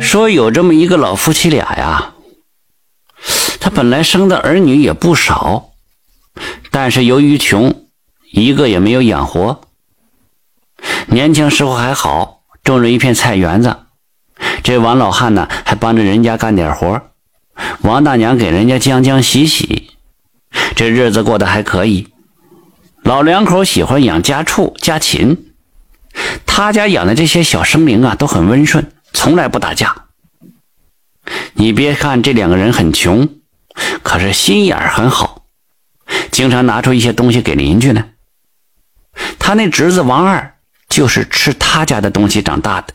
说有这么一个老夫妻俩呀，他本来生的儿女也不少，但是由于穷，一个也没有养活。年轻时候还好，种着一片菜园子，这王老汉呢还帮着人家干点活，王大娘给人家将将洗洗，这日子过得还可以。老两口喜欢养家畜、家禽，他家养的这些小生灵啊都很温顺。从来不打架。你别看这两个人很穷，可是心眼很好，经常拿出一些东西给邻居呢。他那侄子王二就是吃他家的东西长大的。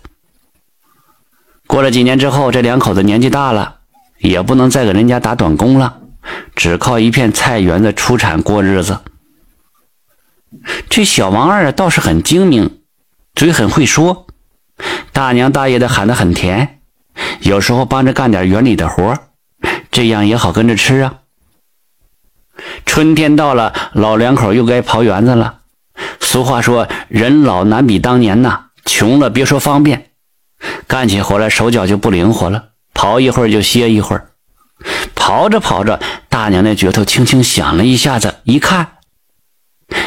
过了几年之后，这两口子年纪大了，也不能再给人家打短工了，只靠一片菜园子出产过日子。这小王二倒是很精明，嘴很会说。大娘大爷的喊得很甜，有时候帮着干点园里的活这样也好跟着吃啊。春天到了，老两口又该刨园子了。俗话说：“人老难比当年呐，穷了别说方便，干起活来手脚就不灵活了，刨一会儿就歇一会儿。刨着刨着，大娘那镢头轻轻响了一下子，一看，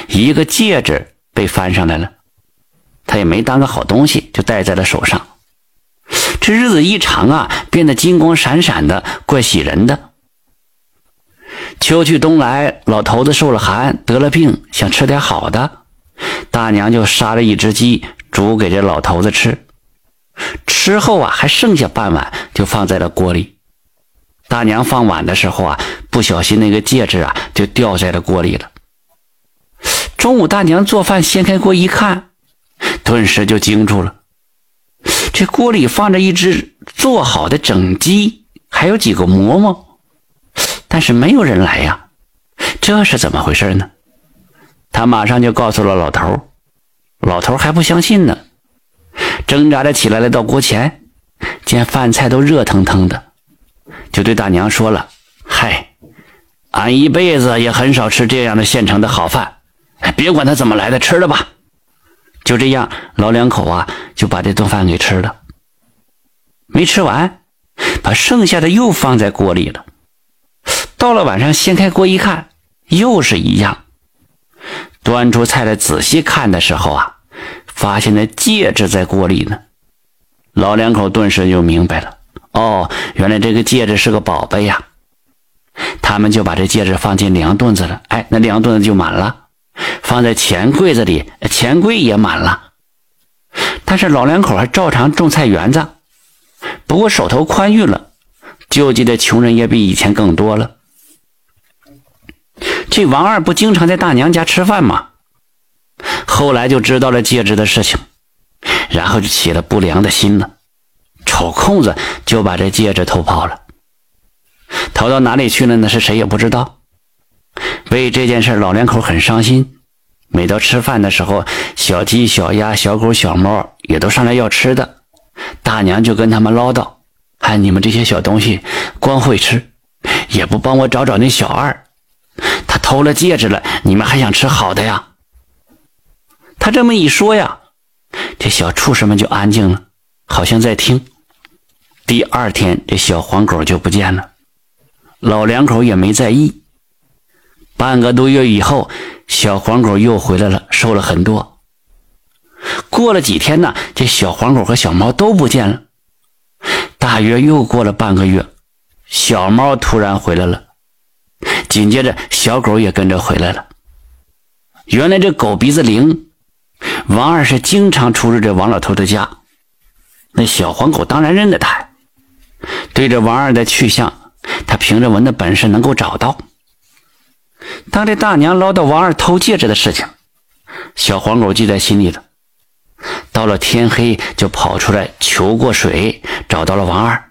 一个戒指被翻上来了。他也没当个好东西，就戴在了手上。这日子一长啊，变得金光闪闪的，怪喜人的。秋去冬来，老头子受了寒，得了病，想吃点好的，大娘就杀了一只鸡，煮给这老头子吃。吃后啊，还剩下半碗，就放在了锅里。大娘放碗的时候啊，不小心那个戒指啊，就掉在了锅里了。中午，大娘做饭，掀开锅一看。顿时就惊住了，这锅里放着一只做好的整鸡，还有几个馍馍，但是没有人来呀，这是怎么回事呢？他马上就告诉了老头老头还不相信呢，挣扎着起来来到锅前，见饭菜都热腾腾的，就对大娘说了：“嗨，俺一辈子也很少吃这样的现成的好饭，别管它怎么来的，吃了吧。”就这样，老两口啊就把这顿饭给吃了。没吃完，把剩下的又放在锅里了。到了晚上，掀开锅一看，又是一样。端出菜来仔细看的时候啊，发现那戒指在锅里呢。老两口顿时就明白了：哦，原来这个戒指是个宝贝呀。他们就把这戒指放进凉墩子了。哎，那凉墩子就满了。放在钱柜子里，钱柜也满了。但是老两口还照常种菜园子，不过手头宽裕了，救济的穷人也比以前更多了。这王二不经常在大娘家吃饭吗？后来就知道了戒指的事情，然后就起了不良的心了，抽空子就把这戒指偷跑了。逃到哪里去了？呢是谁也不知道。为这件事，老两口很伤心。每到吃饭的时候，小鸡、小鸭、小狗、小猫也都上来要吃的。大娘就跟他们唠叨：“哎，你们这些小东西光会吃，也不帮我找找那小二，他偷了戒指了。你们还想吃好的呀？”他这么一说呀，这小畜生们就安静了，好像在听。第二天，这小黄狗就不见了，老两口也没在意。半个多月以后，小黄狗又回来了，瘦了很多。过了几天呢，这小黄狗和小猫都不见了。大约又过了半个月，小猫突然回来了，紧接着小狗也跟着回来了。原来这狗鼻子灵，王二是经常出入这王老头的家。那小黄狗当然认得他，对着王二的去向，他凭着闻的本事能够找到。当这大娘唠叨王二偷戒指的事情，小黄狗记在心里了。到了天黑，就跑出来求过水，找到了王二。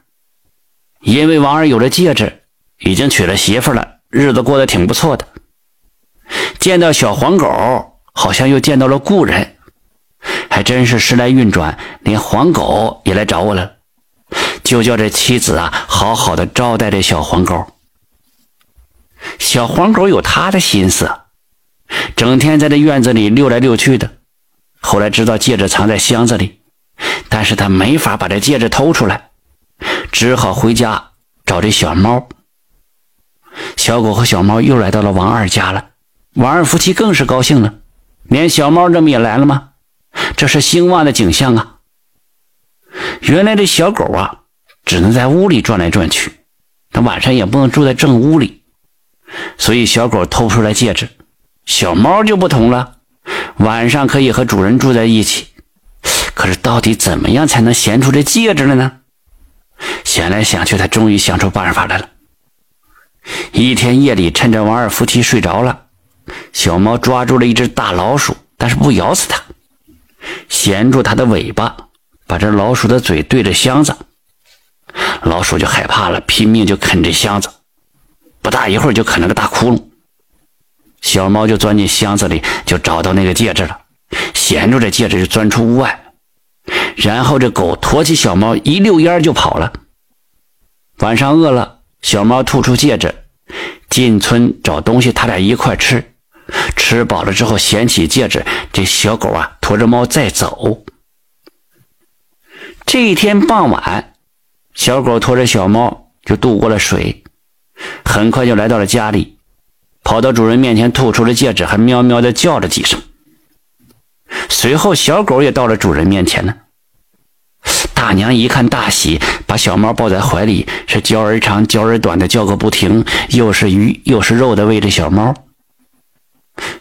因为王二有了戒指，已经娶了媳妇了，日子过得挺不错的。见到小黄狗，好像又见到了故人，还真是时来运转，连黄狗也来找我了，就叫这妻子啊，好好的招待这小黄狗。小黄狗有他的心思，整天在这院子里溜来溜去的。后来知道戒指藏在箱子里，但是他没法把这戒指偷出来，只好回家找这小猫。小狗和小猫又来到了王二家了，王二夫妻更是高兴了，连小猫这么也来了吗？这是兴旺的景象啊！原来这小狗啊，只能在屋里转来转去，它晚上也不能住在正屋里，所以小狗偷不出来戒指。小猫就不同了，晚上可以和主人住在一起。可是到底怎么样才能衔出这戒指来呢？想来想去，他终于想出办法来了。一天夜里，趁着王二夫妻睡着了，小猫抓住了一只大老鼠，但是不咬死它，衔住它的尾巴，把这老鼠的嘴对着箱子，老鼠就害怕了，拼命就啃这箱子，不大一会儿就啃了个大窟窿。小猫就钻进箱子里，就找到那个戒指了，衔住这戒指就钻出屋外。然后这狗驮起小猫一溜烟就跑了。晚上饿了，小猫吐出戒指，进村找东西，他俩一块吃。吃饱了之后，捡起戒指，这小狗啊驮着猫再走。这一天傍晚，小狗驮着小猫就渡过了水，很快就来到了家里，跑到主人面前吐出了戒指，还喵喵的叫了几声。随后，小狗也到了主人面前呢。大娘一看大喜，把小猫抱在怀里，是叫儿长叫儿短的叫个不停，又是鱼又是肉的喂着小猫。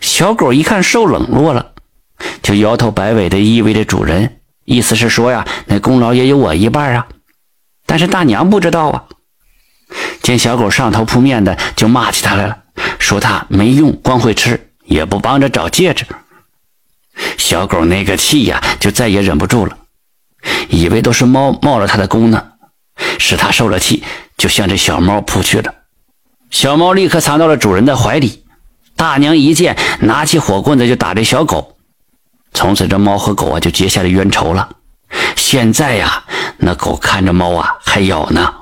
小狗一看受冷落了，就摇头摆尾的依偎着主人，意思是说呀，那功劳也有我一半啊。但是大娘不知道啊，见小狗上头扑面的，就骂起他来了，说他没用，光会吃，也不帮着找戒指。小狗那个气呀，就再也忍不住了，以为都是猫冒了他的功呢，使他受了气，就向这小猫扑去了。小猫立刻藏到了主人的怀里。大娘一见，拿起火棍子就打这小狗。从此，这猫和狗啊就结下了冤仇了。现在呀，那狗看着猫啊还咬呢。